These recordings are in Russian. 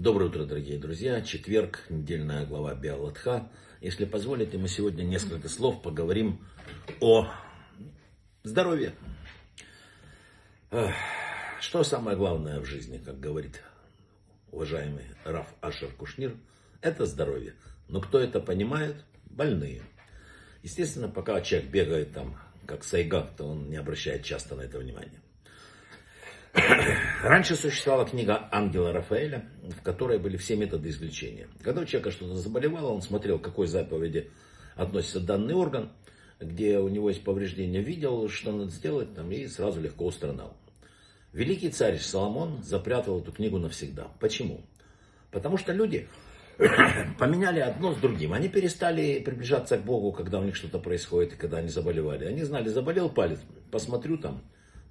Доброе утро, дорогие друзья. Четверг, недельная глава Биалатха. Если позволите, мы сегодня несколько слов поговорим о здоровье. Что самое главное в жизни, как говорит уважаемый Раф Ашер Кушнир, это здоровье. Но кто это понимает? Больные. Естественно, пока человек бегает там, как сайгак, то он не обращает часто на это внимания. Раньше существовала книга Ангела Рафаэля, в которой были все методы излечения. Когда у человека что-то заболевало, он смотрел, к какой заповеди относится данный орган, где у него есть повреждения, видел, что надо сделать, там, и сразу легко устранял. Великий царь Соломон запрятал эту книгу навсегда. Почему? Потому что люди поменяли одно с другим. Они перестали приближаться к Богу, когда у них что-то происходит, когда они заболевали. Они знали, заболел палец, посмотрю там,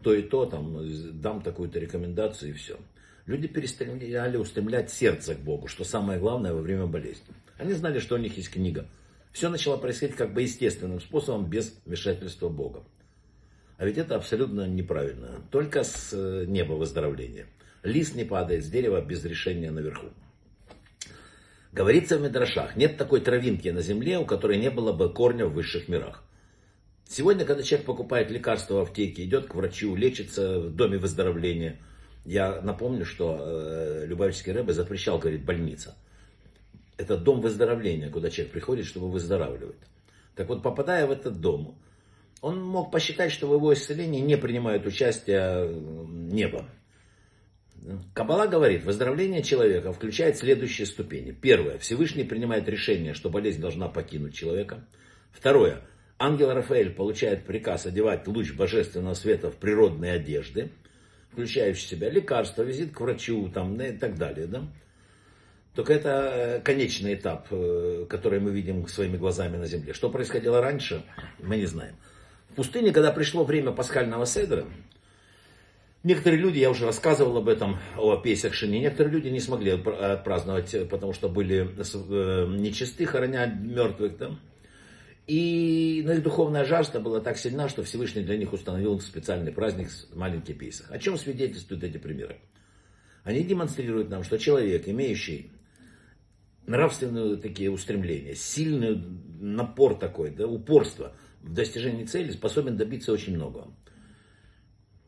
то и то, там, дам такую-то рекомендацию и все. Люди перестали устремлять сердце к Богу, что самое главное во время болезни. Они знали, что у них есть книга. Все начало происходить как бы естественным способом, без вмешательства Бога. А ведь это абсолютно неправильно. Только с э, неба выздоровление. Лист не падает с дерева без решения наверху. Говорится в Медрашах, нет такой травинки на земле, у которой не было бы корня в высших мирах. Сегодня, когда человек покупает лекарства в аптеке, идет к врачу, лечится в доме выздоровления, я напомню, что э, Любавический Рэбе запрещал, говорит, больница. Это дом выздоровления, куда человек приходит, чтобы выздоравливать. Так вот, попадая в этот дом, он мог посчитать, что в его исцелении не принимают участие небо. Кабала говорит, выздоровление человека включает следующие ступени. Первое, Всевышний принимает решение, что болезнь должна покинуть человека. Второе, Ангел Рафаэль получает приказ одевать луч божественного света в природные одежды, включающие в себя лекарства, визит к врачу там, и так далее. Да? Только это э, конечный этап, э, который мы видим своими глазами на земле. Что происходило раньше, мы не знаем. В пустыне, когда пришло время пасхального седра, некоторые люди, я уже рассказывал об этом, о Песах Шини, некоторые люди не смогли праздновать, потому что были э, нечисты, хороня мертвых. Да? И но их духовная жажда была так сильна, что Всевышний для них установил специальный праздник маленький Пейсах. О чем свидетельствуют эти примеры? Они демонстрируют нам, что человек, имеющий нравственные такие устремления, сильный напор такой, да, упорство в достижении цели, способен добиться очень многого.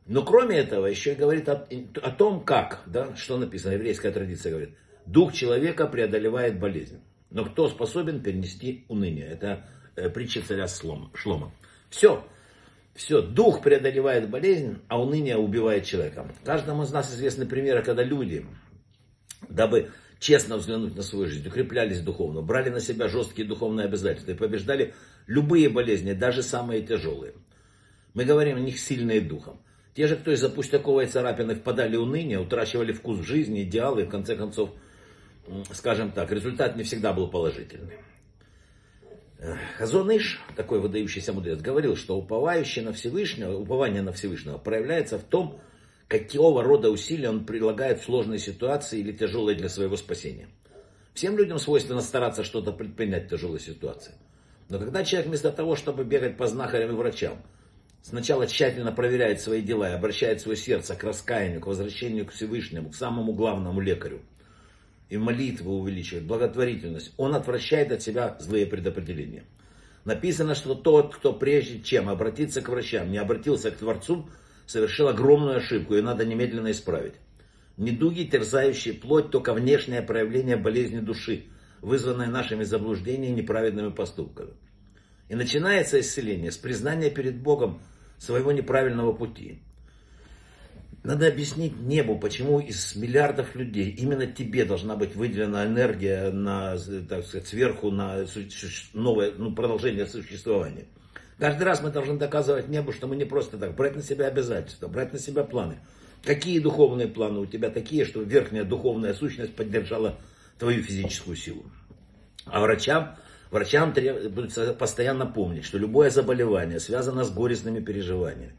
Но кроме этого, еще и говорит о, о том, как, да, что написано, еврейская традиция говорит, дух человека преодолевает болезнь. Но кто способен перенести уныние? Это притча царя Шлома. Все. Все, дух преодолевает болезнь, а уныние убивает человека. Каждому из нас известны примеры, когда люди, дабы честно взглянуть на свою жизнь, укреплялись духовно, брали на себя жесткие духовные обязательства и побеждали любые болезни, даже самые тяжелые. Мы говорим о них сильные духом. Те же, кто из-за пустяковой царапины впадали в уныние, утрачивали вкус жизни, идеалы, и в конце концов, скажем так, результат не всегда был положительный. Хазоныш, такой выдающийся мудрец, говорил, что уповающий на Всевышнего, упование на Всевышнего проявляется в том, какого рода усилия он прилагает в сложной ситуации или тяжелой для своего спасения. Всем людям свойственно стараться что-то предпринять в тяжелой ситуации. Но когда человек вместо того, чтобы бегать по знахарям и врачам, сначала тщательно проверяет свои дела и обращает свое сердце к раскаянию, к возвращению к Всевышнему, к самому главному лекарю, и молитву увеличивает, благотворительность, он отвращает от себя злые предопределения. Написано, что тот, кто прежде чем обратиться к врачам, не обратился к Творцу, совершил огромную ошибку, и надо немедленно исправить. Недуги, терзающие плоть, только внешнее проявление болезни души, вызванное нашими заблуждениями и неправедными поступками. И начинается исцеление с признания перед Богом своего неправильного пути. Надо объяснить небу, почему из миллиардов людей именно тебе должна быть выделена энергия на, так сказать, сверху на новое ну, продолжение существования. Каждый раз мы должны доказывать небу, что мы не просто так, брать на себя обязательства, брать на себя планы. Какие духовные планы у тебя такие, что верхняя духовная сущность поддержала твою физическую силу. А врачам, врачам требуется постоянно помнить, что любое заболевание связано с горестными переживаниями.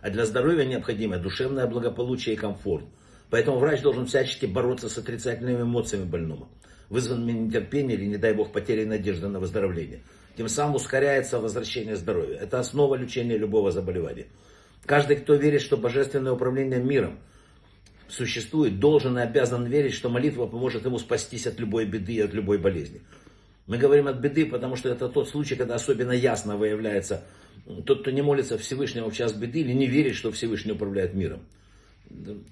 А для здоровья необходимо душевное благополучие и комфорт. Поэтому врач должен всячески бороться с отрицательными эмоциями больного, вызванными нетерпением или, не дай бог, потерей надежды на выздоровление. Тем самым ускоряется возвращение здоровья. Это основа лечения любого заболевания. Каждый, кто верит, что божественное управление миром существует, должен и обязан верить, что молитва поможет ему спастись от любой беды и от любой болезни. Мы говорим от беды, потому что это тот случай, когда особенно ясно выявляется тот, кто не молится Всевышнему в час беды или не верит, что Всевышний управляет миром,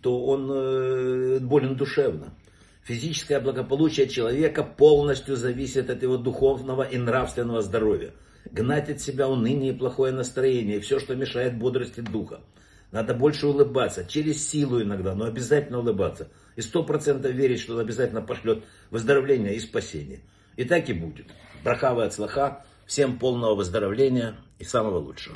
то он э, болен душевно. Физическое благополучие человека полностью зависит от его духовного и нравственного здоровья. Гнать от себя уныние и плохое настроение, все, что мешает бодрости духа. Надо больше улыбаться, через силу иногда, но обязательно улыбаться. И сто процентов верить, что он обязательно пошлет выздоровление и спасение. И так и будет. Брахава от слаха. Всем полного выздоровления и самого лучшего.